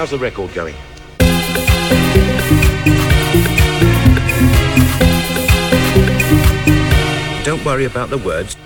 how's the record going? Don't worry about the words.